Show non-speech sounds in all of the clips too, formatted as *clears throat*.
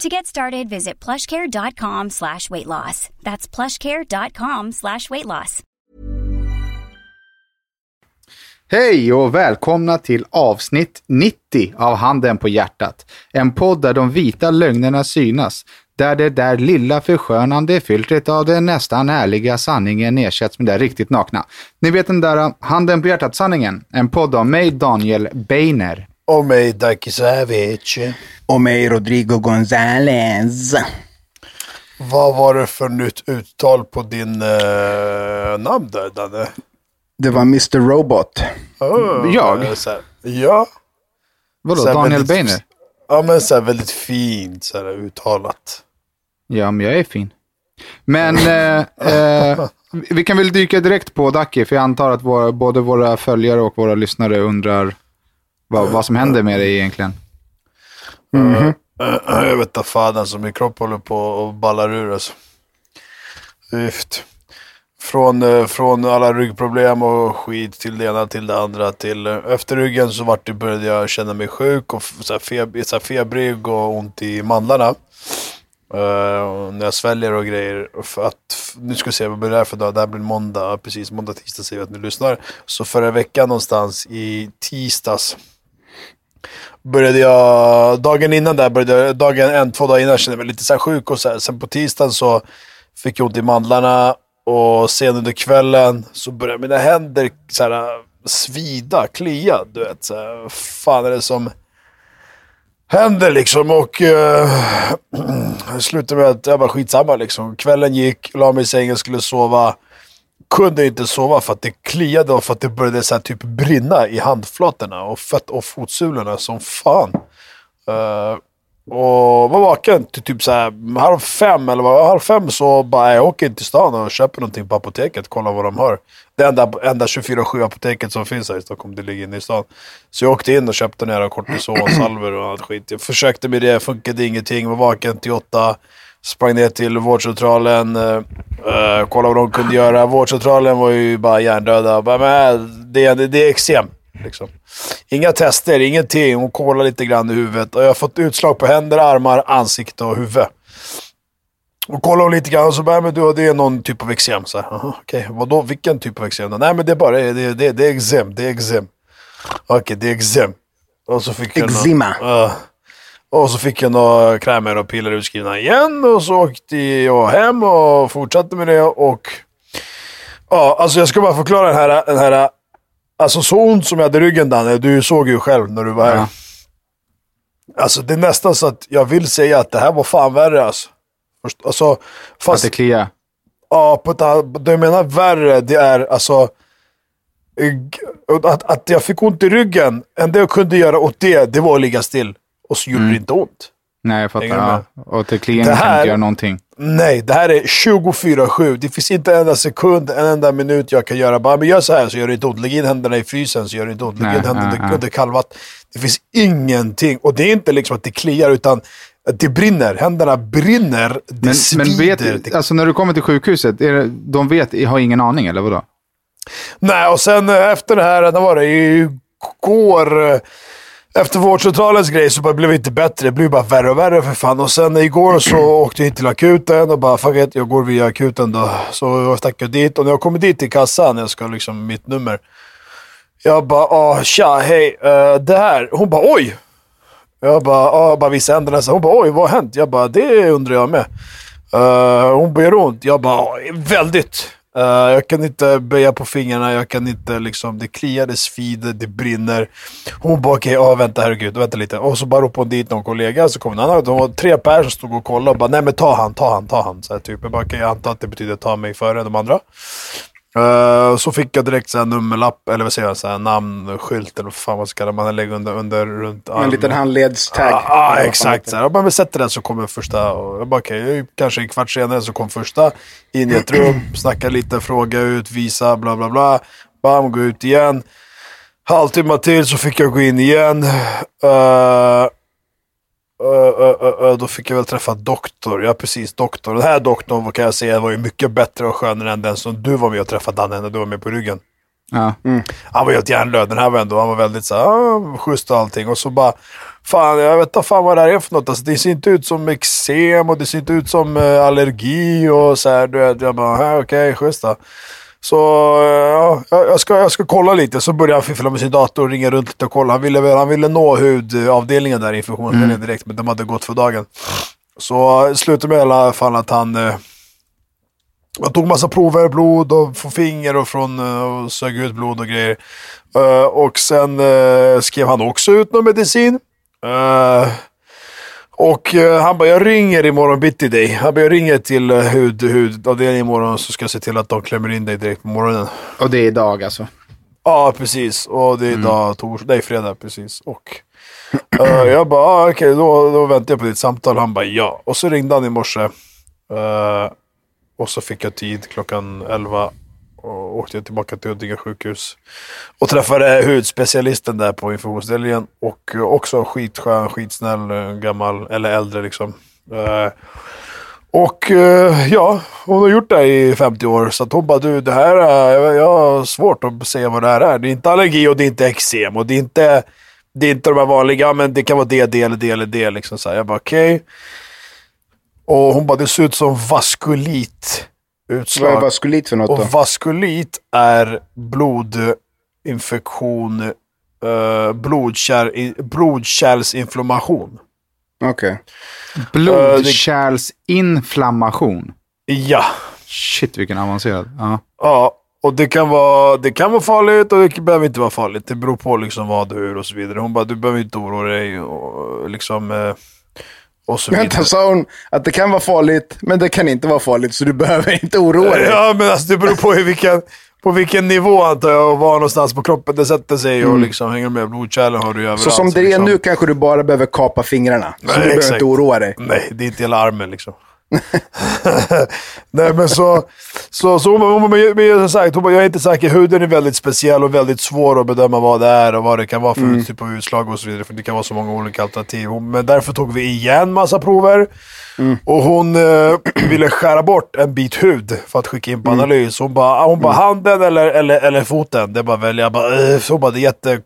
To get started, visit plushcare.com slash weight loss. That's plushcare.com slash weight loss. Hej och välkomna till avsnitt 90 av Handen på hjärtat. En podd där de vita lögnerna synas. Där det där lilla förskönande filtret av den nästan ärliga sanningen ersätts med det riktigt nakna. Ni vet den där Handen på hjärtat-sanningen. En podd av mig, Daniel Beiner. Och mig, Daki Savic. Och mig, Rodrigo González. Vad var det för nytt uttal på din eh, namn där, Danne? Det var Mr Robot. Oh, Jag? Så här, ja. Vadå, Så här Daniel väldigt- Beiner? Ja, men så här väldigt fint så här, uttalat. Ja, men jag är fin. Men eh, eh, vi kan väl dyka direkt på Ducky, för jag antar att våra, både våra följare och våra lyssnare undrar vad, vad som händer med dig egentligen. Eh, eh jag vet inte fan alltså, min kropp håller på och ballar ur alltså. Från, eh, från alla ryggproblem och skit till det ena till det andra. Till, eh, efter ryggen så vart det, började jag känna mig sjuk och så här feb, så här febrig och ont i mandlarna. Uh, när jag sväljer och grejer. För att, nu ska vi se, vad blir det här för dag? Det här blir måndag, precis. Måndag, tisdag säger vi att ni lyssnar. Så förra veckan någonstans i tisdags började jag, dagen innan där, började, jag- dagen en, två dagar innan kände jag mig lite så här sjuk och så här. Sen på tisdagen så fick jag ont i mandlarna och sen under kvällen så började mina händer så här, svida, klia. Du vet, så här, vad fan är det som händer liksom? Och uh, eh, det *clears throat* slutade med att jag var skitsamma liksom. Kvällen gick, la mig i sängen, skulle sova. Kunde inte sova för att det kliade och för att det började så här, typ brinna i handflatorna och, fett och fotsulorna som fan. Uh, och var vaken till typ så här, halv fem eller vad, halv fem så bara jag åker in till stan och köper någonting på apoteket. Kollar vad de har. Det enda, enda 24-7 apoteket som finns här i Stockholm, det ligger inne i stan. Så jag åkte in och köpte några kortisonsalvor och allt skit. Jag försökte med det, funkade ingenting. Var vaken till åtta. Sprang ner till vårdcentralen, uh, uh, kollade vad de kunde göra. Vårdcentralen var ju bara hjärndöda. Bara, men, det, det, det är eksem. Liksom. Inga tester, ingenting. Hon kollade lite grann i huvudet. Och jag har fått utslag på händer, armar, ansikte och huvud. Och kollade hon lite grann och så bara, men du, det är någon typ av eksem. Så här, "Aha, Okej, vadå? Vilken typ av eksem? då?" Nej, men det är bara det, det, det, är eksem. Det är eksem. Okej, det är eksem. Och så fick jag nå- Eczema. Och så fick jag några krämer och piller utskrivna igen. Och så åkte jag hem och fortsatte med det. Och ja, alltså jag ska bara förklara den här, den här Alltså så ont som jag hade i ryggen Danne, du såg ju själv när du var här. Ja. Alltså det är nästan så att jag vill säga att det här var fan värre alltså. Först, alltså Att fast, det kliar. ja, på ett, det jag menar värre, det är alltså att, att jag fick ont i ryggen. enda jag kunde göra åt det, det var att ligga still. Och så gjorde det inte ont. Nej, jag fattar. Ja. Och till kliar Det kan här- inte göra någonting. Nej, det här är 24-7. Det finns inte en enda sekund, en enda minut jag kan göra. Bara, men gör så här så gör det inte ont. Lägg in händerna i frysen så gör det inte ont. Lägg in händerna nej, under, kallvatten. Det finns ingenting. Och det är inte liksom att det kliar, utan Det brinner, händerna brinner, det Men, svider. men vet, alltså när du kommer till sjukhuset, är det, de vet, har ingen aning eller vadå? Nej, och sen eh, efter det här, när var det? Igår. Efter vårdcentralens grej så bara blev det inte bättre. Det blev bara värre och värre för fan. Och sen igår så *clears throat* åkte jag in till akuten och bara fuck it, jag går via akuten då. Så jag stack jag dit och när jag kommer dit till kassan, jag ska liksom mitt nummer. Jag bara, ah, tja, hej, uh, det här. Hon bara, oj! Jag bara, ah, bara vissa händerna. Hon bara, oj, vad har hänt? Jag bara, det undrar jag med. Uh, hon bara, gör det ont? Jag bara, ah, väldigt. Uh, jag kan inte böja på fingrarna, jag kan inte liksom, det kliar, det svider, det brinner. Hon bara, okej, okay, vänta herregud, vänta lite. Och så bara ropade hon dit någon kollega, så kom en annan. Det var tre personer som stod och kollade och bara, nej men ta han, ta han, ta han. Så här, typ. Jag bara, okej, jag antar att det betyder ta mig före de andra. Eh, så fick jag direkt så här nummerlapp, eller vad säger jag, så här namnskylt eller vad fan vad ska man lägga under, under runt armen. En liten handledstag. Ja, ah, exakt. Så här. Jag bara, men sätter den så kommer första. Och jag bara, okej, kanske en kvart senare så kom första. In i ett rum, *clears throat* snacka lite, fråga ut, visa, bla bla bla. Bam, gå ut igen. Halvtimme till så fick jag gå in igen. Uh, uh, uh, uh, då fick jag väl träffa doktor. Ja, precis. Doktor. Den här doktorn kan jag säga var ju mycket bättre och skönare än den som du var med och träffade, Danne, när du var med på ryggen. Ja. Han var helt hjärnlöd. Den här var ändå, han var väldigt så här, schysst och allting. Och så bara, fan jag vet inte fan vad det här är för något. Alltså, det ser inte ut som eksem och det ser inte ut som eh, allergi och så här. Du vet, jag bara, okej, okay, schysst då. Så eh, ja, jag, ska, jag ska kolla lite. Så började han fiffla med sin dator och ringa runt lite och kolla. Han ville, han ville nå hudavdelningen där, infektionsavdelningen direkt, men de hade gått för dagen. Så det slutade med i alla fall att han eh, jag tog massa prover, blod och från finger och från eh, och sög ut blod och grejer. Eh, och sen eh, skrev han också ut någon medicin. Eh, och eh, han bara, jag ringer imorgon bitti dig. Han bara, jag ringer till uh, hud, hudavdelningen imorgon så ska jag se till att de klämmer in dig direkt på morgonen. Och det är idag alltså. Ja, precis. Och det är idag torsdag, nej fredag precis. Och eh, jag bara, ah, okej då, då väntar jag på ditt samtal. Han bara, ja. Och så ringde han i morse. Eh, och så fick jag tid klockan 11 och åkte jag tillbaka till Huddinge sjukhus. Och träffade hudspecialisten där på informationsdelningen. Och också skitskön, skitsnäll, eh, gammal, eller äldre liksom. Eh, och eh, ja, hon har gjort det här i 50 år. Så att hon bara, du det här, är- jag, har svårt att säga vad det här är. Det är inte allergi och det är inte eksem. Och det är inte, det är inte de här vanliga, men det kan vara det, det eller det eller det. Liksom så här. Jag bara, okej. Och hon bara, det ser ut som vaskulit. Vad är Utslag. vaskulit för något då? Och vaskulit är blodinfektion, blodkärl, i- blodkärlsinflammation. Okej. Blodkärlsinflammation. Ja. Shit vilken avancerad. Ja. Ja, och det kan, vara, det kan vara farligt och det behöver inte vara farligt. Det beror på liksom vad, hur och så vidare. Hon bara, du behöver inte oroa dig och liksom... eh, Och så. Vänta, sa hon att det kan vara farligt, men det kan inte vara farligt, så du behöver inte oroa dig? Ja, men alltså det beror på vilken, på vilken nivå antar jag och var någonstans på kroppen det sätter sig och liksom hänger med. Blodkärlen har du överallt. Så som det är liksom. nu kanske du bara behöver kapa fingrarna. Så Nej, du behöver exakt. inte oroa dig. Nej, det är inte hela armen liksom. *laughs* Nej men så, så, så hon, hon, men, sagt, hon bara, jag är inte säker. Huden är väldigt speciell och väldigt svår att bedöma vad det är och vad det kan vara för typ av utslag och så vidare. För det kan vara så många olika alternativ. Hon, men därför tog vi igen massa prover. Och hon eh, *clears throat* ville skära bort en bit hud för att skicka in på analys. Hon bara, hon bara handen eller, eller, eller foten. Det är bara att välja. Jag bara, så hon bara, det är jätte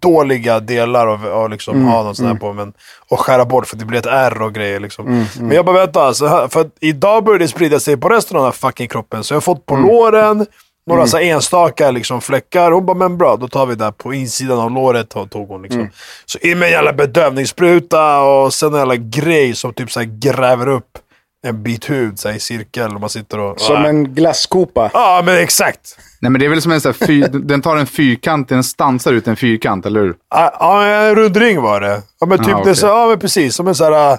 dåliga delar av att liksom ha någon sån här på. Men, och skära bort för det blir ett ärr och grejer. Liksom. Men jag bara vänta, alltså, för idag börjar det sprida sig på resten av den här fucking kroppen. Så jag har fått på låren, några så här enstaka liksom, fläckar. Hon bara, men bra, då tar vi det på insidan av låret. Tog hon, liksom. Så in med en jävla bedövningsspruta och sen en jävla grej som typ så gräver upp en bit hud så här, i cirkel. Och man sitter och... Som en glasskopa. Ja, men exakt. Nej men det är väl som en sån här fyr, *laughs* den tar en fyrkant, den stansar ut en fyrkant, eller hur? Ja, Ja, en rundring var det. Ja, men typ Ah, det är okej. så, ja, men precis. Som en sån här...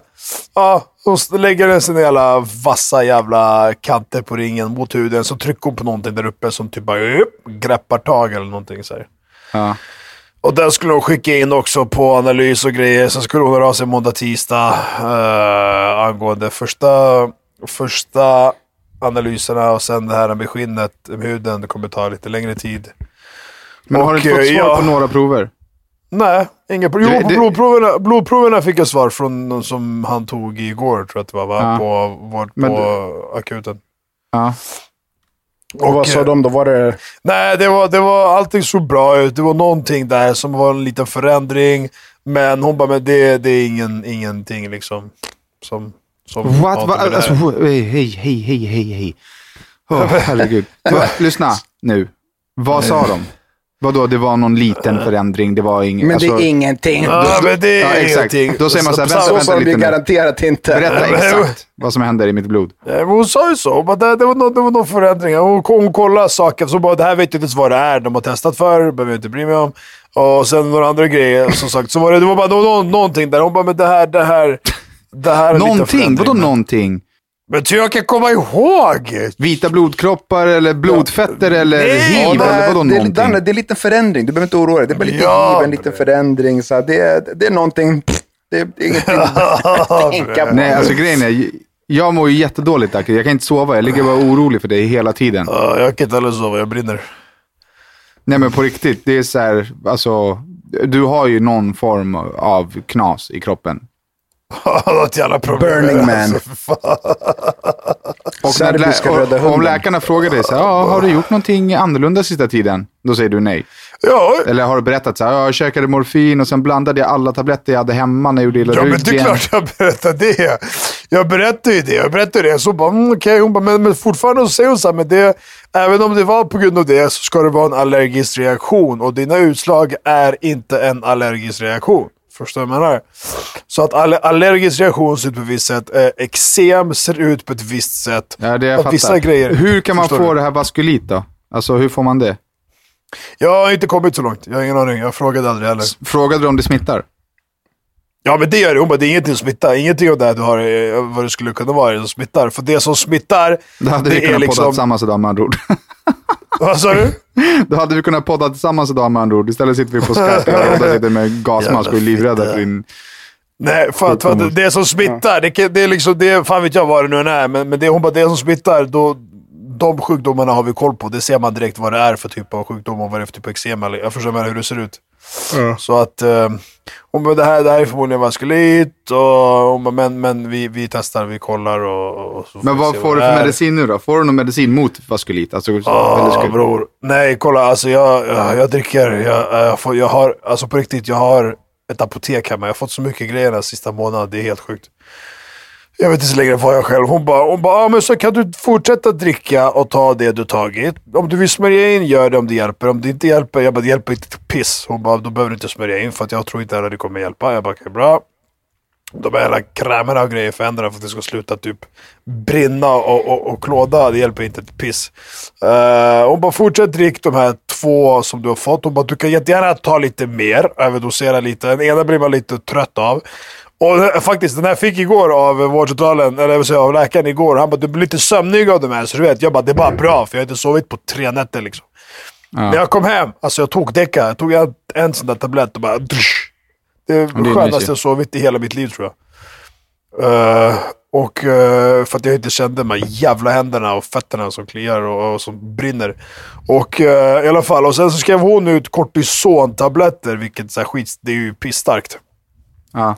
Ja, hon lägger en sån jävla vassa jävla kanter på ringen mot huden. Så trycker hon på någonting där uppe som typ bara upp, greppar tag eller någonting så här. Ja. Och den skulle hon skicka in också på analys och grejer. Sen skulle hon höra av sig måndag, tisdag uh, angående första, första analyserna och sen det här med skinnet, med huden. Det kommer ta lite längre tid. Men har du Och, inte fått eh, svar ja. på några prover? Nej, inga pro- Det- Jo, på blodproverna, blodproverna fick jag svar från någon som han tog igår, tror jag att det var, va? Ja. På, vård, på Men akuten. Ja. Och vad sa eh, de då? Var det... Nej, det var, det var, allting såg bra ut. Det var någonting där som var en liten förändring. Men hon bara, men det, det är ingen, ingenting liksom. Som, som What? Va? Alltså, hej, hej, hej, hej, hej. Åh, *laughs* herregud. Lyssna nu. Vad sa de? Vadå, det var någon liten förändring? Det var ingen... Men alltså, det är ingenting. Ja, men det är Ja, exakt. ingenting. Då säger man så här, På vänta, vänta lite ju nu. garanterat inte. Berätta exakt vad som händer i mitt blod. Hon sa ju så. Bara, det, det, var någon, det var någon förändring. Hon, hon kollade saker. Så bara, det här vet jag inte ens vad det är. De har testat för behöver jag inte bry mig om. Och sen några andra grejer. Som sagt, så var det, det var bara nå- någonting där. Hon bara, men det här, det här. Det här är Någonting? Vadå någonting? Men tror jag kan komma ihåg? Vita blodkroppar eller blodfetter eller Nej, hiv? Ja, eller vadå det, någonting? Danne, det är en liten förändring. Du behöver inte oroa dig. Det är bara lite Ja, giv, en liten förändring. Så det, är, det är någonting... Det är, det är ingenting att *laughs* tänka på. Nej, alltså grejen är, jag mår ju jättedåligt Aki. Jag kan inte sova. Jag ligger bara orolig för dig hela tiden. Ja, jag kan inte heller sova, jag brinner. Nej men på riktigt, det är så här, alltså, du har ju någon form av knas i kroppen. Något jävla problem. Burning man. Alltså. Och, när Serbiska lä- röda och, om hunden. läkarna frågar dig så här, ja, har du gjort någonting annorlunda sista tiden? Då säger du nej. ja, Eller har du berättat så här, ja, jag käkade morfin och sen blandade jag alla tabletter jag hade hemma när jag gjorde illa ja, men det är klart jag berättar det. Jag berättar ju det. Jag berättar det. Så bara, mm, okej. Hon bara, men, men fortfarande så säger hon så här, men det, även om det var på grund av det så ska det vara en allergisk reaktion. Och dina utslag är inte en allergisk reaktion. Förstår du vad jag menar? Så att all, allergisk reaktion ser ut på ett visst sätt. Eh, eksem ser ut på ett visst sätt. Ja, det jag fattar. vissa grejer. Hur kan man få du? det här vaskulit då? Alltså hur får man det? Jag har inte kommit så långt. Jag har ingen aning. Jag frågade aldrig heller. Frågade du om det smittar? Ja men det gör det. Hon bara, det är ingenting som smittar. Ingenting av det här du har, eh, vad det skulle kunna vara, det som smittar. För det som smittar, Då hade det vi är kunnat podda liksom... tillsammans idag med andra ord. *laughs* Vad sa du? Då hade vi kunnat podda tillsammans idag med andra ord. Istället sitter vi på *laughs* Skype och sitter med gasmask och är livrädda för din... Nej, för att, för att det som smittar, det, det är liksom, det, fan vet jag vad det nu än är, men, men det, hon bara, det som smittar, då, de sjukdomarna har vi koll på. Det ser man direkt vad det är för typ av sjukdom och vad det är för typ av eksem. Jag förstår hur det ser ut. Så att, eh, hon bara, det här, det här är förmodligen vaskulit, och, hon bara, men, men vi, vi testar, vi kollar och, och så Men vi vad se får du det för är. medicin nu då? Får du någon medicin mot vaskulit? Alltså, eller Ja, skulle- bror. Nej, kolla. Alltså jag, jag, jag dricker. Jag, jag, får, jag har, alltså på riktigt, jag har ett apotek hemma. Jag har fått så mycket grejer den sista månaden. Det är helt sjukt. Jag vet inte så länge var jag själv. Hon bara, hon bara ah, men så kan du fortsätta dricka och ta det du tagit. Om du vill smörja in, gör det om det hjälper. Om det inte hjälper, jag bara, det hjälper inte till piss. Hon bara, då behöver du inte smörja in för att jag tror inte att det kommer hjälpa. Jag bara, okej, bra. De här jävla krämerna och grejer för händerna för att det ska sluta typ brinna och, och, och klåda. Det hjälper inte ett piss. Uh, hon bara fortsätt drick de här två som du har fått. Hon bara du kan jättegärna ta lite mer, överdosera lite. Den ena blir man lite trött av. Och faktiskt, den här fick igår av vårdcentralen, eller jag säga av läkaren igår. Han bara du blir lite sömnig av de här. Så du vet, jag bara det är bara bra för jag har inte sovit på tre nätter liksom. När jag kom hem, alltså jag tog Deca. Jag tog en, en sån där tablett och bara... Drush. Det är det skönaste jag sovit i hela mitt liv tror jag. Eh, och eh, för att jag inte kände de här jävla händerna och fötterna som kliar och, och som brinner. Och eh, i alla fall, och sen så skrev hon ut kortisontabletter, vilket så här, skit, det är ju pissstarkt. Ja.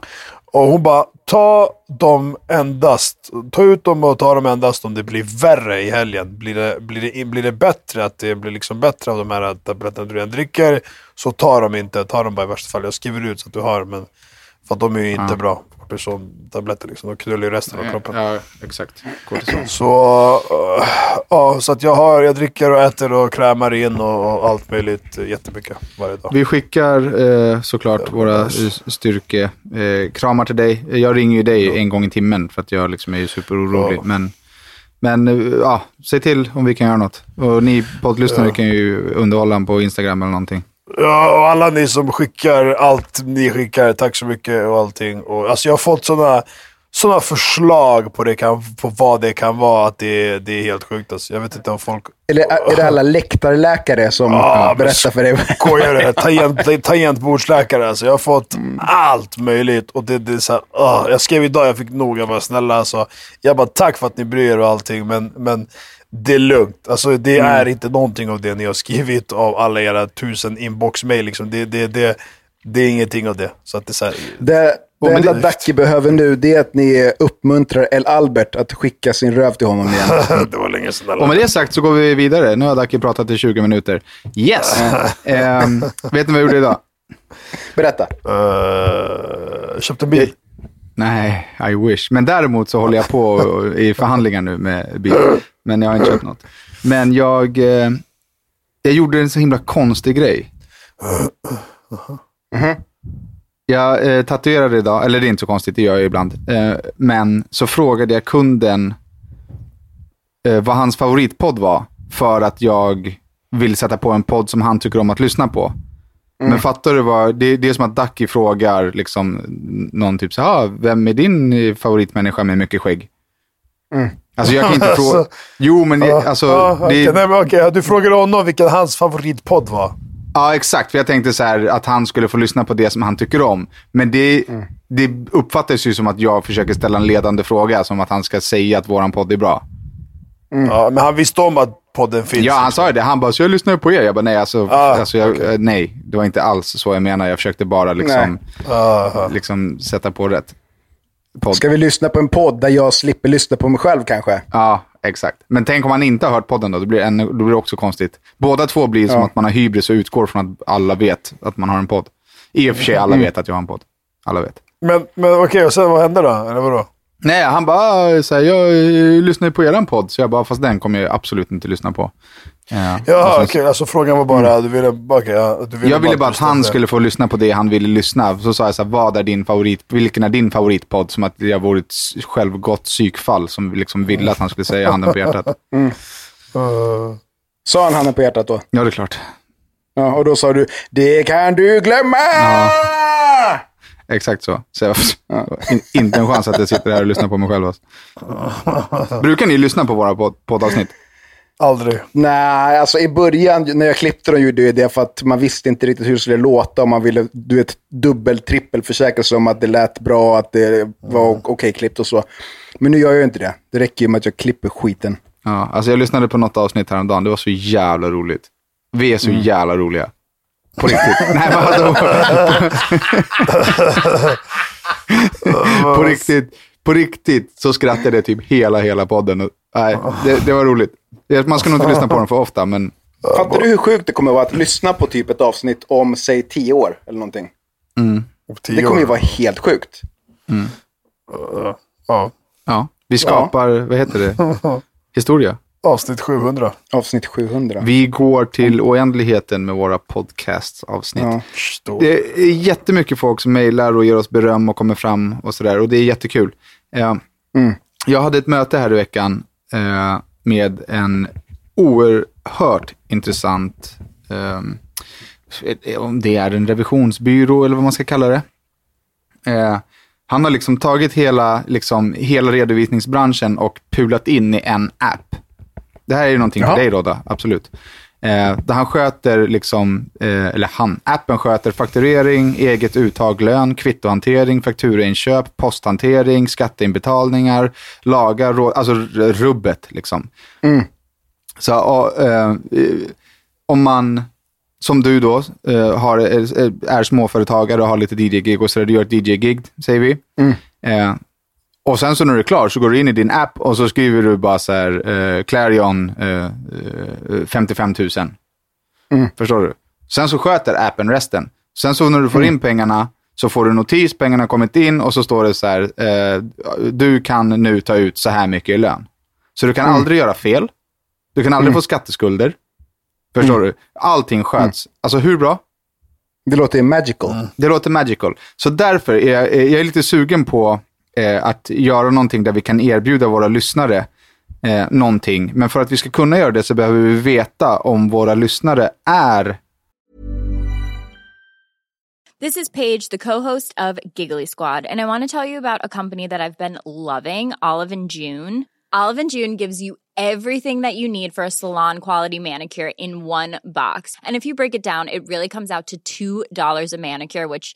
Och hon bara, ta dem endast, ta ut dem och ta dem endast om det blir värre i helgen. Blir det, blir det, blir det bättre, att det blir liksom bättre av de här tabletterna du redan dricker, så ta dem inte. Ta dem bara i värsta fall. Jag skriver ut så att du har, men för att de är ju inte Ja. bra. Kortisontabletter liksom, de knullar ju resten av kroppen. ja, exakt. Kortison. Så, eh, ja, så att jag har, jag dricker och äter och krämar in och, och allt möjligt eh, jättemycket varje dag. Vi skickar eh, såklart våra eh, styrke eh, kramar till dig. Jag ringer ju dig en gång i timmen för att jag liksom är superorolig. Ja. Men, men eh, ja, säg till om vi kan göra något. Och ni poddlyssnare kan ju underhålla honom på Instagram eller någonting. Ja, och alla ni som skickar allt ni skickar, tack så mycket och allting. Och, alltså jag har fått sådana såna förslag på, det kan, på vad det kan vara, att det, det är helt sjukt. Alltså. Jag vet inte om folk Eller är det alla läktarläkare som men berättar för dig? *laughs* skojar. det. Tangent, *laughs* tangentbordsläkare alltså. Jag har fått allt möjligt. Och det, det är så här, ah, jag skrev idag, jag fick nog. Jag bara snälla alltså. Jag bara tack för att ni bryr er och allting. Men, men det är lugnt. Alltså, det är inte någonting av det ni har skrivit av alla era tusen inbox-mail. Liksom. Det, det, det, det är ingenting av det. Så att det är så här, Det, det enda Dacke behöver nu det är att ni uppmuntrar El Albert att skicka sin röv till honom igen. *laughs* det var länge sedan. Och med det sagt så går vi vidare. Nu har Dacke pratat i 20 minuter. Yes! *laughs* Ehm, vet ni vad jag gjorde idag? Berätta. Uh, köpte en bil. Nej, I wish. Men däremot så håller jag på i förhandlingar nu med bil. Men jag har inte köpt något. Men jag, eh, jag gjorde en så himla konstig grej. Jag eh, tatuerade idag, eller det är inte så konstigt, det gör jag ibland. Eh, men så frågade jag kunden eh, vad hans favoritpodd var. För att jag vill sätta på en podd som han tycker om att lyssna på. Men fattar du vad, det, det är som att Ducky frågar liksom, någon typ så här, "Ah, vem är din eh, favoritmänniska med mycket skägg? Alltså jag kan inte *laughs* fråga, Alltså, jo men det, alltså, okej, det, nej, men okej, du frågade honom vilken hans favoritpodd var. ja exakt, för jag tänkte så här att han skulle få lyssna på det som han tycker om. Men det, det uppfattas ju som att jag försöker ställa en ledande fråga, som att han ska säga att våran podd är bra. Ja, men han visste om att podden finns. Ja, han sa det. Han bara, så jag lyssnar på er. Jag bara, nej, alltså, Ah, alltså jag, eh, nej, det var inte alls så jag menar. Jag försökte bara liksom, Aha. liksom sätta på rätt podd. Ska vi lyssna på en podd där jag slipper lyssna på mig själv kanske? Ja, exakt. Men tänk om man inte har hört podden då, då blir det, ännu, då blir det också konstigt. Båda två blir som Ja. att man har hybris och utgår från att alla vet att man har en podd. I och för sig, alla vet att jag har en podd. Alla vet. Men, men okej, och sen vad hände då? Eller vadå? Nej, han bara, "Ah, så här, jag eh, lyssnar ju på eran podd. Så jag bara, fast den kommer jag absolut inte lyssna på. Ja, Ja, okej, alltså frågan var bara, du ville, okej, ja, du ville jag ville bara att han det. skulle få lyssna på det han ville lyssna. Så sa jag så här, vad är din favorit, vilken är din favoritpodd? Som att jag vore ett självgott psykfall som liksom ville att han skulle säga handen på hjärtat. *laughs* Uh, Sa han handen på hjärtat då? Ja, det är klart. Ja, och då sa du, det kan du glömma! Exakt så. så in, inte en chans att jag sitter här och lyssnar på mig själv. Alltså. Brukar ni lyssna på våra podd, poddavsnitt? aldrig. Nej, alltså i början när jag klippte dem gjorde jag det för att man visste inte riktigt hur det skulle låta. Och man ville, du vet, dubbel, trippel försäkra sig om att det lät bra, att det var okej klippt och så. Men nu gör jag inte det. Det räcker ju med att jag klipper skiten. Ja, alltså jag lyssnade på något avsnitt häromdagen. Det var så jävla roligt. Vi är så jävla roliga. På riktigt. Nej, men alltså, på riktigt. På riktigt så skrattade jag typ hela, hela podden. Nej, det, det var roligt. Man ska nog inte lyssna på den för ofta, men Fattar du hur sjukt det kommer vara att lyssna på typ ett avsnitt om, säg, tio år eller någonting? Tio Det kommer ju vara helt sjukt. Ja, ja. Vi skapar, vad heter det? *laughs* Historia. Avsnitt 700. Avsnitt 700. Vi går till oändligheten med våra podcast-avsnitt. Ja. Det är jättemycket folk som mejlar och ger oss beröm och kommer fram och sådär. Och det är jättekul. Eh, Jag hade ett möte här i veckan eh, med en oerhört intressant, eh, om det är en revisionsbyrå eller vad man ska kalla det. Eh, han har liksom tagit hela, liksom, hela redovisningsbranschen och pulat in i en app. Det här är ju någonting för dig Rodda, absolut. Eh, där han sköter, liksom, eh, eller han, appen sköter fakturering, eget uttag lön, kvittohantering, fakturainköp, posthantering, skatteinbetalningar, lagar, rå- alltså rubbet liksom. Så och, eh, om man, som du då, eh, har, är, är småföretagare och har lite DJ-gig och så du gör ett DJ-gig, säger vi. Eh, och sen så när du är klar så går du in i din app och så skriver du bara så här, eh, Clarion eh, eh, 55 000. Förstår du? Sen så sköter appen resten. Sen så när du får in pengarna så får du notis, pengarna har kommit in och så står det så här, eh, du kan nu ta ut så här mycket i lön. Så du kan aldrig göra fel. Du kan aldrig få skatteskulder. Förstår du? Allting sköts. Alltså hur bra? Det låter magical. Det låter magical. Så därför är jag, jag är lite sugen på eh, att göra någonting där vi kan erbjuda våra lyssnare eh, någonting. Men för att vi ska kunna göra det så behöver vi veta om våra lyssnare är This is Paige, the co-host of Giggly Squad, and I want to tell you about a company that I've been loving, Olive and June. Olive and June gives you everything that you need for a salon quality manicure in one box. And if you break it down, it really comes out to $2 a manicure, which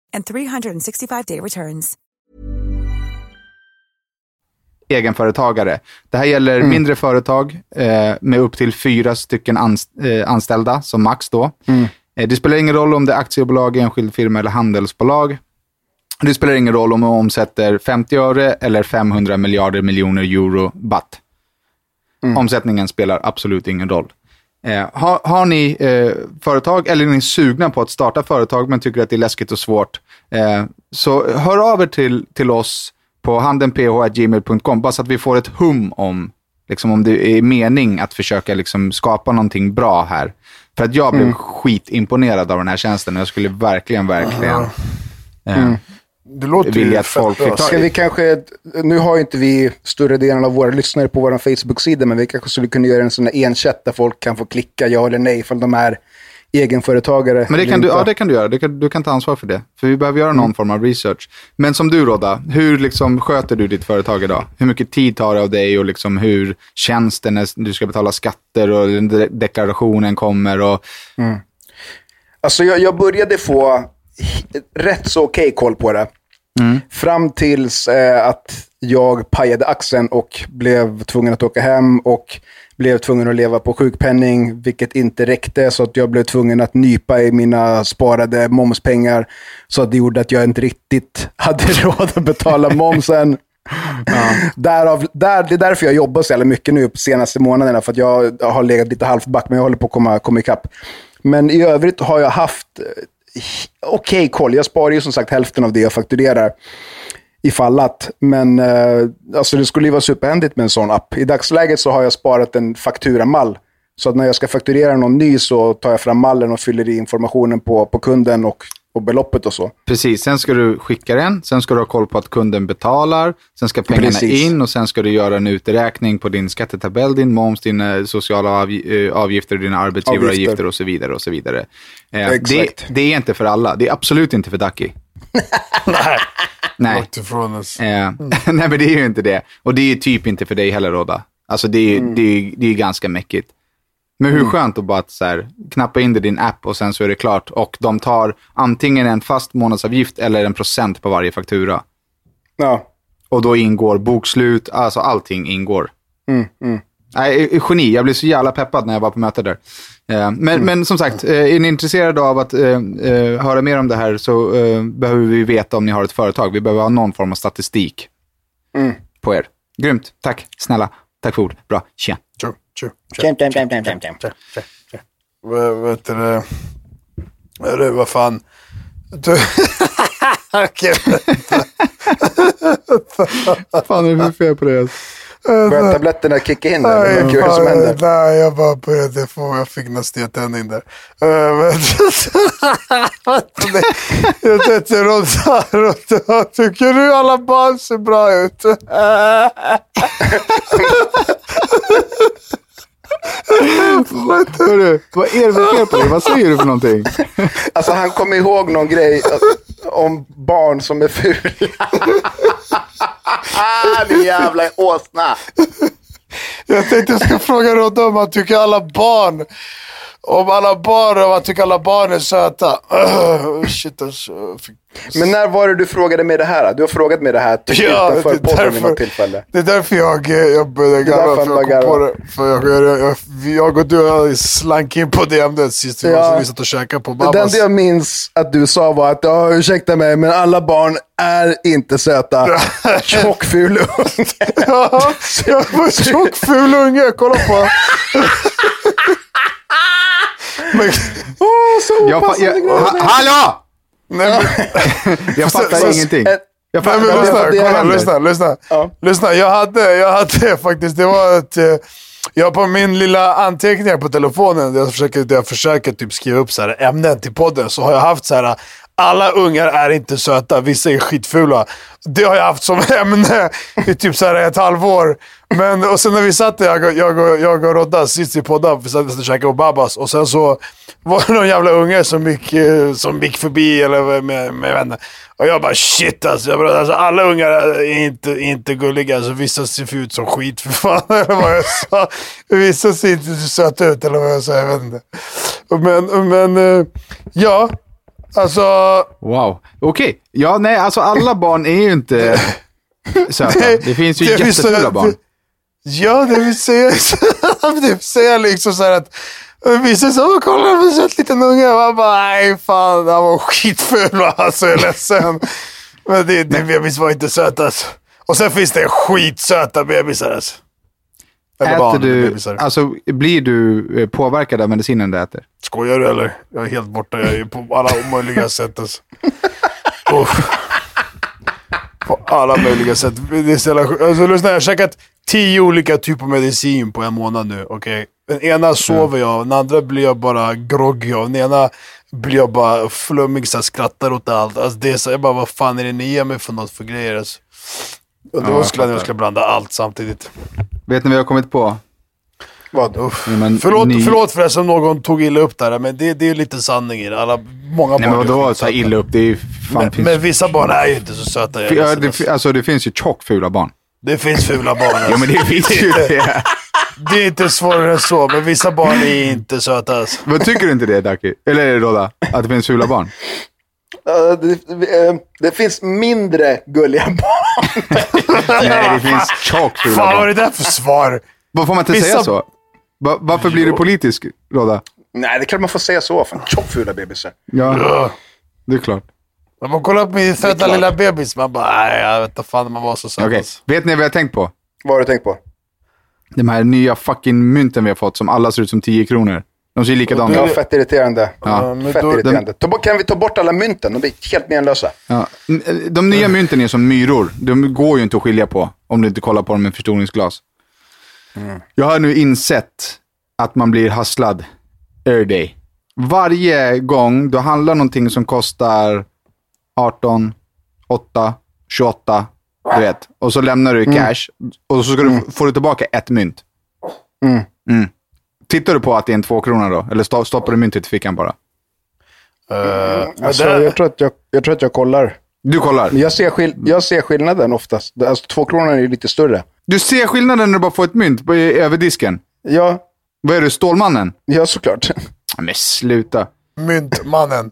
and 365-day returns. egenföretagare. Det här gäller mindre företag eh, med upp till fyra stycken ans eh, anställda som max då. Eh, det spelar ingen roll om det är aktiebolag, enskild firma eller handelsbolag. Det spelar ingen roll om man omsätter 50 öre eller 500 miljarder miljoner euro baht. Omsättningen spelar absolut ingen roll. Eh, har, har ni eh, företag eller är ni sugna på att starta företag men tycker att det är läskigt och svårt, eh, så hör av er till, till oss på handenph.gmail.com bara så att vi får ett hum om liksom, om det är mening att försöka liksom, skapa någonting bra här. För att jag blev skitimponerad av den här tjänsten och jag skulle verkligen, verkligen eh, Det låter vilja ju att folk bra. fick ta- Ska vi kanske, nu har ju inte vi större delen av våra lyssnare på vår Facebook-sida, men vi kanske skulle kunna göra en sån här enchatt där folk kan få klicka ja eller nej ifall de är egenföretagare. Men det kan du, ja, det kan du göra. Det kan, du kan ta ansvar för det. För vi behöver göra någon form av research. Men som du Rodda, hur liksom sköter du ditt företag idag? Hur mycket tid tar det av dig och liksom hur känns det när du ska betala skatter och de- deklarationen kommer? Och, Alltså jag, jag började få rätt så okej koll på det. Fram tills eh, att jag pajade axeln och blev tvungen att åka hem och blev tvungen att leva på sjukpenning, vilket inte räckte. Så att jag blev tvungen att nypa i mina sparade momspengar. Så att det gjorde att jag inte riktigt *laughs* hade råd att betala momsen. *laughs* Därav, där, det är därför jag jobbar så jävla mycket nu på senaste månaderna. För att jag har legat lite halvt back, men jag håller på att komma, komma ikapp. Men i övrigt har jag haft okej okej koll. Jag sparar ju som sagt hälften av det jag fakturerar ifall att. Men eh, alltså det skulle ju vara superhändigt med en sån app. I dagsläget så har jag sparat en fakturamall. Så att när jag ska fakturera någon ny så tar jag fram mallen och fyller i informationen på, på kunden och, och beloppet och så. precis, sen ska du skicka den. Sen ska du ha koll på att kunden betalar. Sen ska pengarna Precis. in och sen ska du göra en uträkning på din skattetabell, din moms, dina sociala avgi- eh, avgifter, dina arbetsgivaravgifter Avgifter. och så vidare. och så vidare. Eh, det, Exakt. det är inte för alla. Det är absolut inte för Ducky. *laughs* Nej. Oss. Eh, *laughs* nej, men det är ju inte det. Och det är ju typ inte för dig heller, Rodda. Alltså det är, Mm. det är, det är ganska mäckigt. Men hur skönt att bara så här, knappa in det i din app och sen så är det klart. Och de tar antingen en fast månadsavgift eller en procent på varje faktura. Ja, Och då ingår bokslut, alltså allting ingår. Mm, Nej, eh, geni. Jag blev så jävla peppad när jag var på möte där. Eh, Men, Mm. men som sagt, eh, är ni intresserade av att eh, höra mer om det här så eh, behöver vi veta om ni har ett företag. Vi behöver ha någon form av statistik Mm. på er. Grymt. Tack. Snälla. Tack för ord. Bra. Tja. Tjo. Käm, käm, käm, käm, käm, käm. Vad vad heter det? Hörru, vad fan. Du... *laughs* Okej, *laughs* fan är det för fel på det? Börjar tabletterna kicka in där? Nej, Vad är det som händer? nej, jag bara började få, jag fick någon steltändning där. Men, *laughs* jag tänkte, Rodda, Rodda, tycker du alla barn ser bra ut? Hörru, vad är det för fel på dig? Vad säger du för någonting? Alltså han kommer ihåg någon grej eh, om barn som är fula. Din jävla åsna. Jag tänkte jag ska fråga Rodda om han tycker alla barn Om alla barn, om man tycker alla barn är söta. Uh, *clears throat* shit alltså. Men när var det du frågade mig det här? Du har frågat mig det här typ Ja, utanför det är podden vid något tillfälle. Det är därför jag, eh, jag började garva. För jag, kom på det, för jag, jag, jag, jag och du slank in på det ämnet sist vi, Ja. var, satt och käkade på Det enda jag minns att du sa var att, ja, ursäkta mig, men alla barn är inte söta. Tjockful unge. *laughs* Ja, jag var en tjock ful unge, kolla på. *laughs* Men, Åh, Jag, fa- opassande jag, ha, hallå! nej, men, *laughs* Jag fattar så- ingenting. Eh, Jag Nej, fattar men det lyssna, det kolla, lyssna, lyssna. Ja. lyssna. Jag hade, jag hade *laughs* faktiskt, det var ett, eh, jag på min lilla anteckningar på telefonen, där jag försöker, där jag försöker typ skriva upp så här ämnen till podden, så har jag haft så här. Alla ungar är inte söta, vissa är skitfula. Det har jag haft som *laughs* ämne i typ så här ett halvår. Men, och sen när vi satt där, jag, och- jag, jag och Rodda sist i podden, vi satt och käkade på Babas. Och sen så var det någon jävla unge som gick, eh, som gick förbi, eller med, med vänner. Och jag bara shit alltså, jag bara, alltså. Alla ungar är inte, inte gulliga. Alltså, vissa ser ut som skit för fan. *laughs* Eller vad jag sa. Vissa ser inte så söta ut eller vad jag sa. Jag vet inte. Men, men eh, ja. Alltså. Wow. Okej. Ja, nej, alltså alla barn är ju inte *laughs* söta. Det finns ju det säga- jättefula barn. Ja, det vill säga, *laughs* det vill säga liksom så här att Vissa så, "Åh, kolla vad söt liten unge. Man bara, nej fan, han var skitful alltså, jag är ledsen. Men det, det bebis var inte söt alltså. Och sen finns det skitsöta bebisar alltså. Eller Äter du, bebisar. alltså blir du eh, påverkad av medicinen du äter? Skojar du eller? Jag är helt borta. Jag är på alla omöjliga sätt alltså. *laughs* Uff. På alla möjliga sätt. Det är sjukt. alltså, lyssna, jag har käkat tio olika typer av medicin på en månad nu. okej? Den ena sover jag av, den andra blir jag bara groggy av. Den ena blir jag bara flummig, så här, skrattar åt allt. Alltså, det är så, jag bara, vad fan är det ni ger mig för något för grejer? Alltså. Och då skulle jag, jag skulle blanda allt samtidigt. Vet ni vad jag har kommit på? Vad? Ja, men Förlåt, ni- förlåt förresten om någon tog illa upp där, men det, det är lite sanning i det. Alla, många Nej men vadå, så här illa upp? Det är fan... Men, finns, men vissa barn är ju inte så söta. är ja, det, alltså. alltså, det finns ju tjockfula barn. det finns fula barn. *laughs* Alltså. Jo men det finns ju det. Det är inte svårare än så, men vissa barn är inte söta. Alltså. Vad tycker du inte det Daki? Eller är det Rodda? Att det finns fula barn? Uh, det, eh, det finns mindre gulliga barn. *laughs* Nej, det finns tjockfula Fan vad är det där för svar? Vad får man inte Vissa- säga så? Va, varför blir du politisk, Rodda? Nej, det är klart man får säga så. Fan, tjockfula bebisar. Ja, det är klart. När man kollar på min söta lilla bebis, man bara, nej jag vet inte fan man var så söt. Okej, Alltså. vet ni vad jag har tänkt på? Vad har du tänkt på? De här nya fucking mynten vi har fått som alla ser ut som 10 kronor. De ser likadana Ja, ut. fett irriterande. Ja. Fett då- irriterande. Ta bort- kan vi ta bort alla mynten? De blir helt menlösa. Ja. De nya mynten är som myror. De går ju inte att skilja på om du inte kollar på dem med förstoringsglas. Jag har nu insett att man blir hasslad every day. Varje gång du handlar någonting som kostar 18, 8, 28, du vet. Och så lämnar du i cash och så ska du, får du tillbaka ett mynt. Tittar du på att det är en tvåkrona då? Eller sto- stoppar du myntet i fickan bara? Men Alltså, det- jag, tror att jag, jag tror att jag kollar. Du kollar. Jag ser, skill jag ser skillnaden oftast. Alltså, två kronor är lite större. Du ser skillnaden när du bara får ett mynt på, över disken. Ja, Vad är du, Stålmannen? ja såklart. Men sluta. Myntmannen.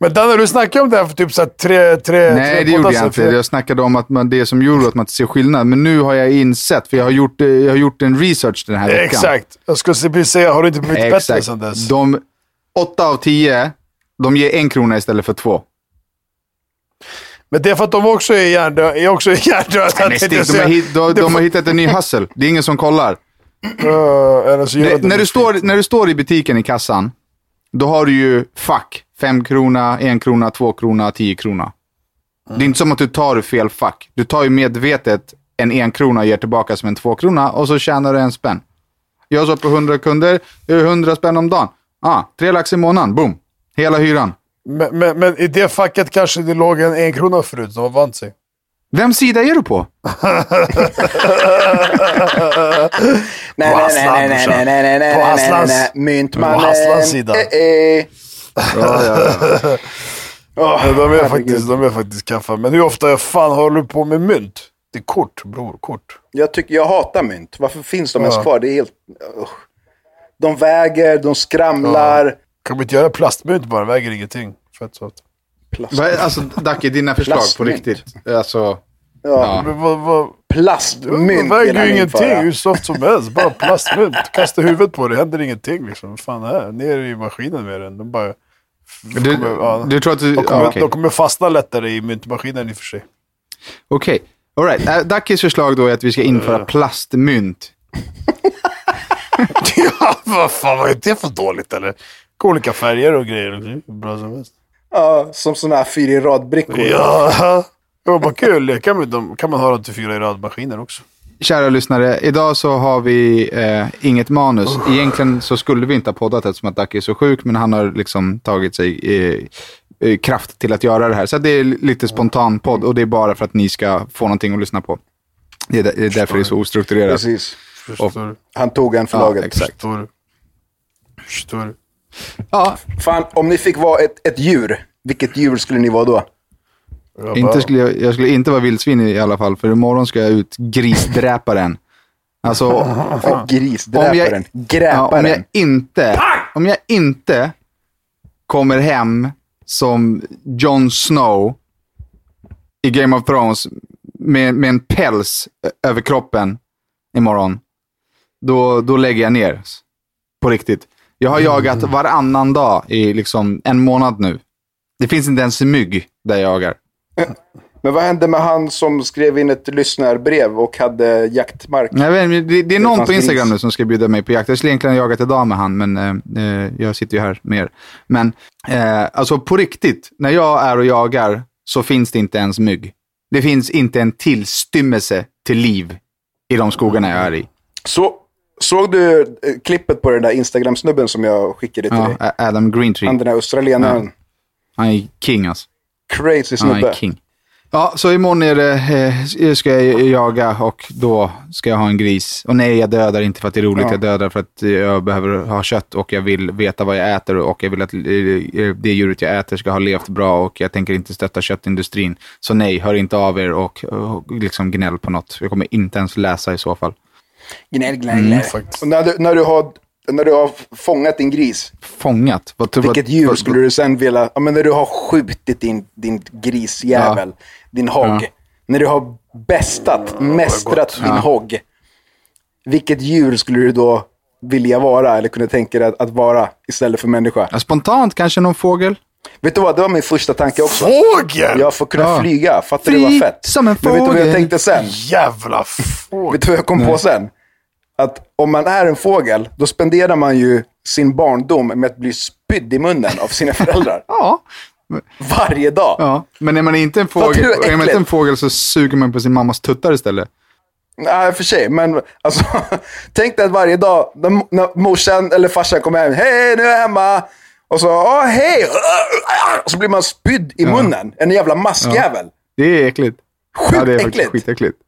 Men Danne, du snackade om det här för typ så tre, tre, Nej, tre det gjorde jag inte. Jag snackade om att man, det som gjorde att man inte ser skillnad. Men nu har jag insett, för jag har gjort, eh, jag har gjort en research den här veckan. Exakt. Jag skulle precis säga, har du inte blivit bättre sedan dess? De, åtta av tio, de ger en krona istället för två. Men det är för att de också är hjärndöda. Är också *laughs* hjärndöda. Nej, Stig, de, har hit, de, de har hittat en ny hustle. Det är ingen som kollar. de när, du står, när du står i butiken i kassan, då har du ju fack. Fem krona, en krona, två krona, tio krona. Det är inte som att du tar fel fack. Du tar ju medvetet en en krona och ger tillbaka som en två krona och så tjänar du en spänn. Jag så på 100 kunder, det är 100 spänn om dagen. Ah, tre lax i månaden, boom. Hela hyran. Men, men, men i det facket kanske det låg en en krona förut. De har vant sig. Vem sida är du på? Nej, nej, Hasslan, nej, nej, brorsan. nej, nej, nej, nej, På nej, nej, Hasslans- nej, Myntmannen. på Hasslans sida. Eh, eh. Ja, ja, ja. Ja, de, är faktiskt, de är faktiskt kaffa. Men hur ofta fan håller du på med mynt? Det är kort, bror. Kort. Jag, tycker, jag hatar mynt. Varför finns de ens Ja. kvar? Det är helt... Usch. De väger, de skramlar. Kan vi inte göra plastmynt bara? Väger ingenting. Fett soft. Plast, Vad är- Alltså, Dacke, dina förslag på Plastmynt. riktigt. Alltså, ja. Men vad, vad, Plastmynt det vill väger ju ingenting. Hur soft som helst. Bara plastmynt. Kasta huvudet på det. händer ingenting liksom. Fan är det? Ner i maskinen med den. De bara... du, kommer- ja. du tror att du... De kommer, ja, Okej, de kommer fastna lättare i myntmaskinen i och för sig. Okej. all right. Äh, Dackes förslag då är att vi ska införa plastmynt. *laughs* ja, vad fan vad är det för dåligt eller? Olika färger och grejer. Bra som helst. Ja, som sådana här fyra i rad-brickor. Ja, ja vad kul. Leka med dem. kan man ha dem till fyra i rad-maskiner också. Kära lyssnare, idag så har vi eh, inget manus. Egentligen så skulle vi inte ha poddat eftersom att Dacke är så sjuk, men han har liksom tagit sig eh, eh, kraft till att göra det här. Så det är lite spontan podd och det är bara för att ni ska få någonting att lyssna på. Det är, det är därför det är så ostrukturerat. Precis. Förstår du? Han tog en för Ja, exakt. Förstår? Förstår? Ja, Fan, om ni fick vara ett, ett djur, vilket djur skulle ni vara då? Jag inte skulle jag, jag skulle inte vara vildsvin i alla fall, för imorgon ska jag ut grisdräparen. Alltså, *laughs* Och grisdräparen. om jag, ja, om jag inte, om jag inte kommer hem som Jon Snow i Game of Thrones med, med en päls över kroppen imorgon, då, då lägger jag ner. På riktigt. Jag har jagat varannan dag i liksom en månad nu. Det finns inte ens mygg där jag jagar. Men vad hände med han som skrev in ett lyssnarbrev och hade jaktmark? Jag vet, det, det är någon fanns på Instagram nu som ska bjuda mig på jakt. Jag skulle egentligen ha jagat idag med han, men eh, eh, jag sitter ju här med er. Men eh, alltså på riktigt, när jag är och jagar så finns det inte ens mygg. Det finns inte en tillstymmelse till liv i de skogarna jag är i. Så, såg du eh, klippet på den där Instagram-snubben som jag skickade till Ja, dig? Adam Greentree. Han den där australienaren. Han är king alltså. Crazy snubbe. king. Ja, så imorgon är det, eh, ska jag jaga och då ska jag ha en gris. Och nej, jag dödar inte för att det är roligt. Ja. Jag dödar för att jag behöver ha kött och jag vill veta vad jag äter och jag vill att eh, det djuret jag äter ska ha levt bra och jag tänker inte stötta köttindustrin. Så nej, hör inte av er och, och liksom gnäll på något. Jag kommer inte ens läsa i så fall. Gnäll, gnäll, gnäll. Och när, du, när, du har, när du har fångat din gris, Fångat? Vad, vad- vilket djur vad- skulle du sen vilja... Ja, men när du har skjutit din, din grisjävel, din hogg. Ja. När du har bästat, mästrat din Ja. hogg. Vilket djur skulle du då vilja vara eller kunna tänka dig att, att vara istället för människa? Ja, spontant kanske någon fågel? Vet du vad, det var min första tanke också. Fågel! Jag får kunna Ja. flyga, fattar du vad fett? som en Men vet du vad jag fågel. tänkte sen? Jävla fågel. Vet du vad jag kom på sen? Att om man är en fågel, då spenderar man ju sin barndom med att bli spydd i munnen av sina *laughs* föräldrar. Ja. Varje dag. ja. Men är man inte en fågel, är är man inte en fågel så suger man på sin mammas tuttar istället. Nej, för sig. Men alltså, *laughs* tänk dig att varje dag när, morsan eller farsan kommer hem. Hej, nu är jag hemma. Och så, åh hej. *laughs* Och så blir man spydd i munnen. En jävla maskjävel. Det är äckligt. Sjukt ja, det är äckligt. skitäckligt.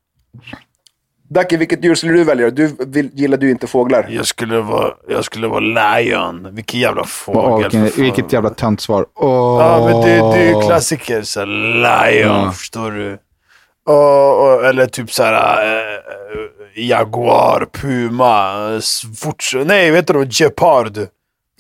Dacke, vilket djur skulle du välja? Du vill, gillar du inte fåglar? Jag skulle vara, jag skulle vara lion. Vilken jävla fågel. vilken, för fan. vilket jävla tönt svar. Åh. Ja, men det, det är ju klassiker. Så här, lion, Ja. förstår du? Och, eller typ så här äh, jaguar, puma, s- fort, nej vet du gepard?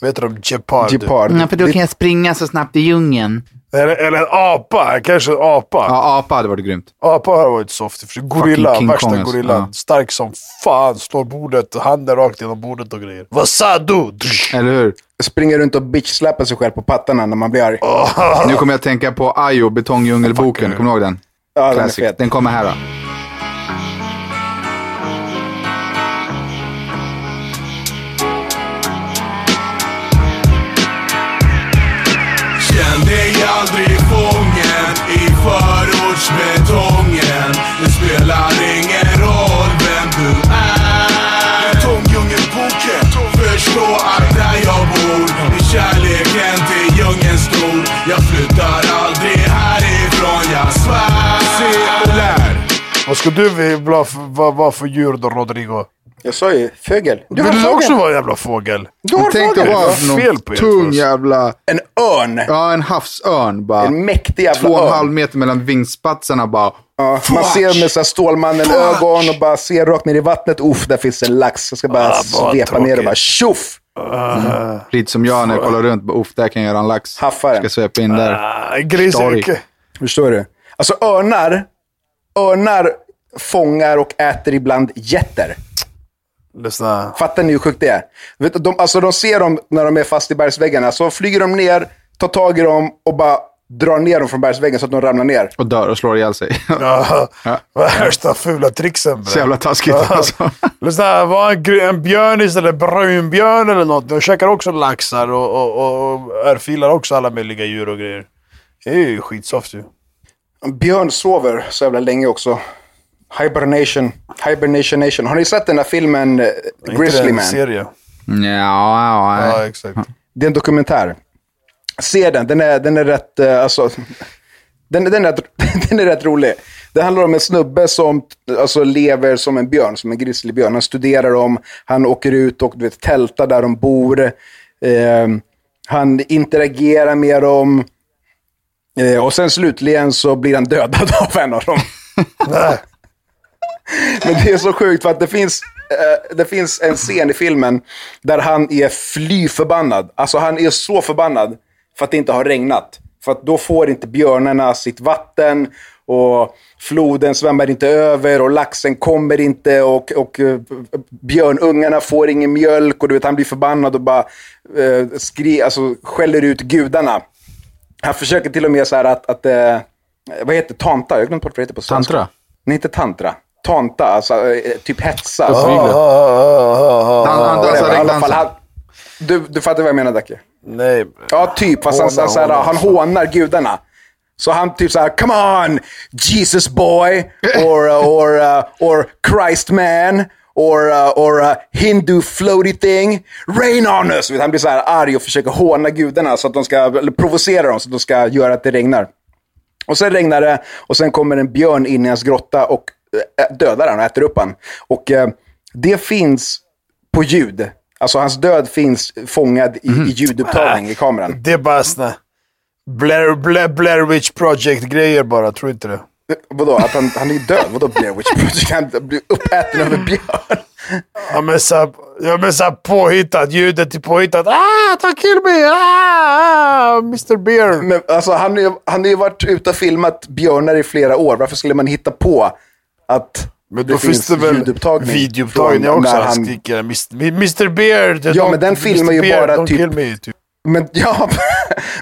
Vet du gepard? Gepard. Ja, för då kan jag springa så snabbt i djungeln. Eller, eller en apa, kanske en apa. Ja, apa hade varit grymt. Apa har varit soft. Gorilla, King värsta Kong, gorillan. Ja. Stark som fan, slår bordet, handen rakt genom bordet och grejer. Vad sa du? Eller hur? Springer runt och bitchsläpar sig själv på pattarna när man blir arg. *laughs* Nu kommer jag att tänka på Ayo, Betongdjungelboken. Kommer du ihåg den? Ja, den är Classic. fet. Den kommer här då. Förortsbetongen. Det spelar ingen roll vem du är. Betongdjungelboken Förstå att där jag bor är kärleken till djungeln stor Jag flyttar aldrig härifrån, jag svär. Se och lär. Vad ska du vara för, för djur då, Rodrigo? Jag sa ju fågel. Du har Vill du fågel. också vara en jävla fågel? Du har Tänk fågel. dig bara Vad fel på någon er, tung jävla... En örn. Ja, en havsörn bara. En mäktig jävla Två och en halv meter mellan vingspatserna bara. Ja, man ser med så Stålmannen-ögon och bara ser rakt ner i vattnet. Uff, där finns en lax. Jag ska bara Ah, svepa ner och bara tjoff! Lite som jag när jag kollar runt. Uff, där kan jag göra en lax. Haffaren. Ska svepa in där. Ah, Grisyrke. Förstår du? Alltså örnar, örnar fångar och äter ibland getter. Lyssna. Fattar ni hur sjukt det är? Vet, du, de, alltså, de ser dem när de är fast i bergsväggarna. Så flyger de ner, tar tag i dem och bara drar ner dem från bergsväggen så att de ramlar ner. Och dör och slår ihjäl sig. Ja, *laughs* *laughs* Värsta fula tricksen. Så jävla taskigt Ja. alltså. *laughs* Lyssna, var en, en björn istället, brunbjörn eller något. De käkar också laxar och, och, och örfilar också alla möjliga djur och grejer. Det är ju skitsoft ju. Björn sover så jävla länge också. Hibernation. Hibernation Nation. Har ni sett den där filmen eh, Grizzly Man? serie? Ja, ja, Ja, ja. exakt. Det är en dokumentär. Se den, den är, den är rätt, eh, alltså, den, den, är rätt, *laughs* den är rätt rolig. Det handlar om en snubbe som alltså, lever som en björn, som en grizzlybjörn. Han studerar dem, han åker ut och du vet, tältar där de bor. Eh, han interagerar med dem. Eh, och sen slutligen så blir han dödad *laughs* av en av dem. Nej. Men det är så sjukt för att det finns, eh, det finns en scen i filmen där han är fly förbannad. Alltså han är så förbannad för att det inte har regnat. För att då får inte björnarna sitt vatten och floden svämmar inte över och laxen kommer inte och, och eh, björnungarna får ingen mjölk och du vet han blir förbannad och bara eh, skri, alltså, skäller ut gudarna. Han försöker till och med så att, att eh, vad heter tanta? Jag har glömt bort vad det heter på svenska. Tantra? Nej, inte tantra. Tanta, alltså eh, typ hetsa. Ah, ah, ah, Han, han dansar han, du, du fattar vad jag menar, Dacke? Nej. Ja, typ. Fast han, Hånar, så här, hånar. han hånar gudarna. Så han typ så här, come on, Jesus boy, or, uh, or, uh, or Christ man, or, uh, or uh, Hindu floaty thing, rain on us. Han blir så här arg och försöker håna gudarna, så att de ska, eller provocera dem så att de ska göra att det regnar. Och sen regnar det och sen kommer en björn in i hans grotta och dödar han och äter upp han. Och eh, det finns på ljud. Alltså hans död finns fångad i, i ljudupptagning i kameran. Det är bara såna Blair, Blair, Blair Witch Project-grejer bara, tror inte det. Eh, Vadå? Att han, han är död? Vadå Blair Witch Project? Han blir uppäten av en björn. Ja men såhär, ja, men så påhittat, ljudet är påhittat. Ah, don't kill me! Ah, Mr Bear. Men alltså han har ju, han har ju varit ute och filmat björnar i flera år. Varför skulle man hitta på att Men då finns det väl ljudupptagning videoupptagning från också. när Han han- skriker Mr, Mr Bear. the *laughs* Ja, men den filmar ju bara typ- kill me, typ. Men ja,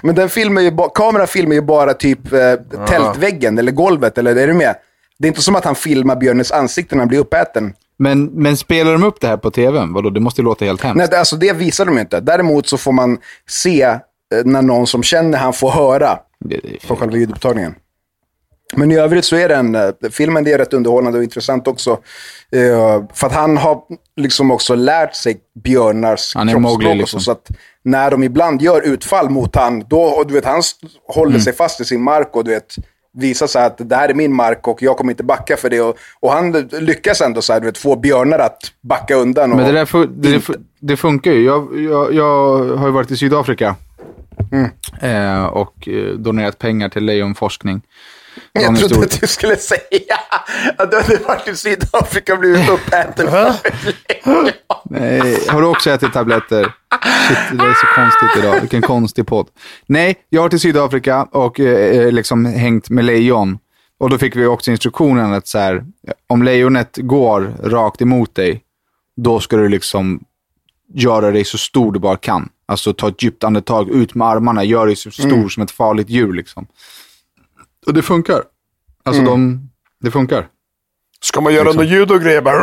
men den filmar ju kameran filmar ju bara typ eh, tältväggen eller golvet. Eller är du med? Det är inte som att han filmar björnens ansikte när han blir uppäten. Men, men spelar de upp det här på tvn? Vadå, det måste ju låta helt hemskt. Nej, det- alltså det visar de inte. Däremot så får man se eh, när någon som känner han får höra Det- det- på själva ljudupptagningen. Men i övrigt så är den, eh, filmen det är rätt underhållande och intressant också. Eh, för att han har liksom också lärt sig björnars Han är kroppsspråk liksom. så. Så att när de ibland gör utfall mot han, då, och du vet, han håller Mm. sig fast i sin mark och du vet, visar sig att det här är min mark och jag kommer inte backa för det. Och, och han lyckas ändå så här, du vet, få björnar att backa undan. Men det, fu- det, det, fu- det funkar ju. Jag, jag, jag har ju varit i Sydafrika eh, och eh, donerat pengar till lejonforskning. Jag trodde historia. att du skulle säga att du hade varit i Sydafrika och blivit uppäten. *laughs* Nej, har du också ätit tabletter? Shit, det är så konstigt idag. Vilken konstig podd. Nej, jag har i Sydafrika och eh, liksom hängt med lejon. Och då fick vi också instruktionen att så här, om lejonet går rakt emot dig, då ska du liksom göra dig så stor du bara kan. Alltså ta ett djupt andetag, ut med armarna, gör dig så stor som ett farligt djur. Liksom. Och det funkar. Alltså de, det funkar. Ska man göra något ljud och grejer bara...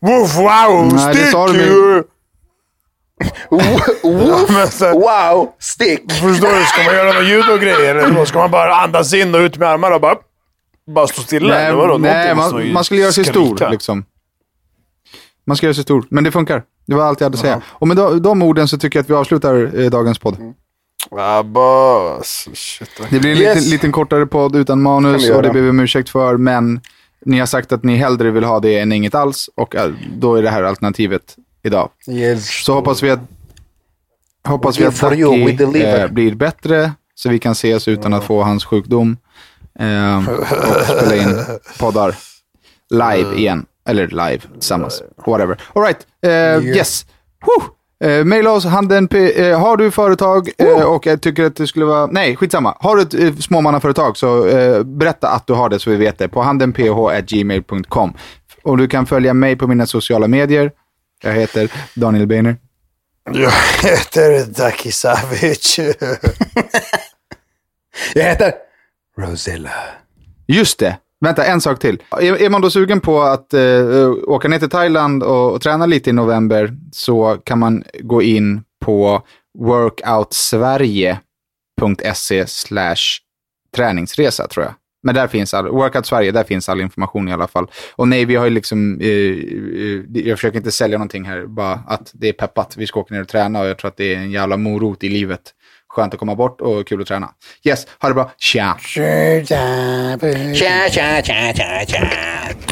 Woof, wow, Nej, det stick sa de! *laughs* Woof, wow, stick. Förstår du? Ska man göra något ljud och grejer? Eller då ska man bara andas in och ut med armarna och bara... Bara stå stilla? Nej, vadå? nej man, man skulle göra sig skrika. stor. Liksom. Man ska göra sig stor. Men det funkar. Det var allt jag hade att säga. Och med de, de orden så tycker jag att vi avslutar eh, dagens podd. Ja, boss. Shit. Det blir en Yes. liten, liten kortare podd utan manus och det ber vi om ursäkt för. Men ni har sagt att ni hellre vill ha det än inget alls. Och eh, då är det här alternativet idag. Yes. Så hoppas vi att, hoppas vi att Ducky eh, blir bättre. Så vi kan ses utan att få hans sjukdom. Eh, och spela in poddar live *laughs* igen. Eller live tillsammans. Whatever. All right. Eh, yes. Whew. Eh, maila oss, handen, eh, har du företag eh, och jag tycker att det skulle vara, nej skitsamma. Har du ett eh, småmannaföretag så eh, berätta att du har det så vi vet det på handenph.gmail.com. Och du kan följa mig på mina sociala medier. Jag heter Daniel Beiner. Jag heter Daki Savic. *laughs* Jag heter Rosella. Just det. Vänta, en sak till. Är, är man då sugen på att eh, eh, åka ner till Thailand och, och träna lite i november så kan man gå in på workoutsverige.se slash träningsresa tror jag. Men där finns all, Workout Sverige, där finns all information i alla fall. Och nej, vi har ju liksom, eh, eh jag försöker inte sälja någonting här, bara att det är peppat, vi ska åka ner och träna och jag tror att det är en jävla morot i livet. Skönt att komma bort och kul att träna. Yes, ha det bra. Tja! Tja, tja, tja, tja,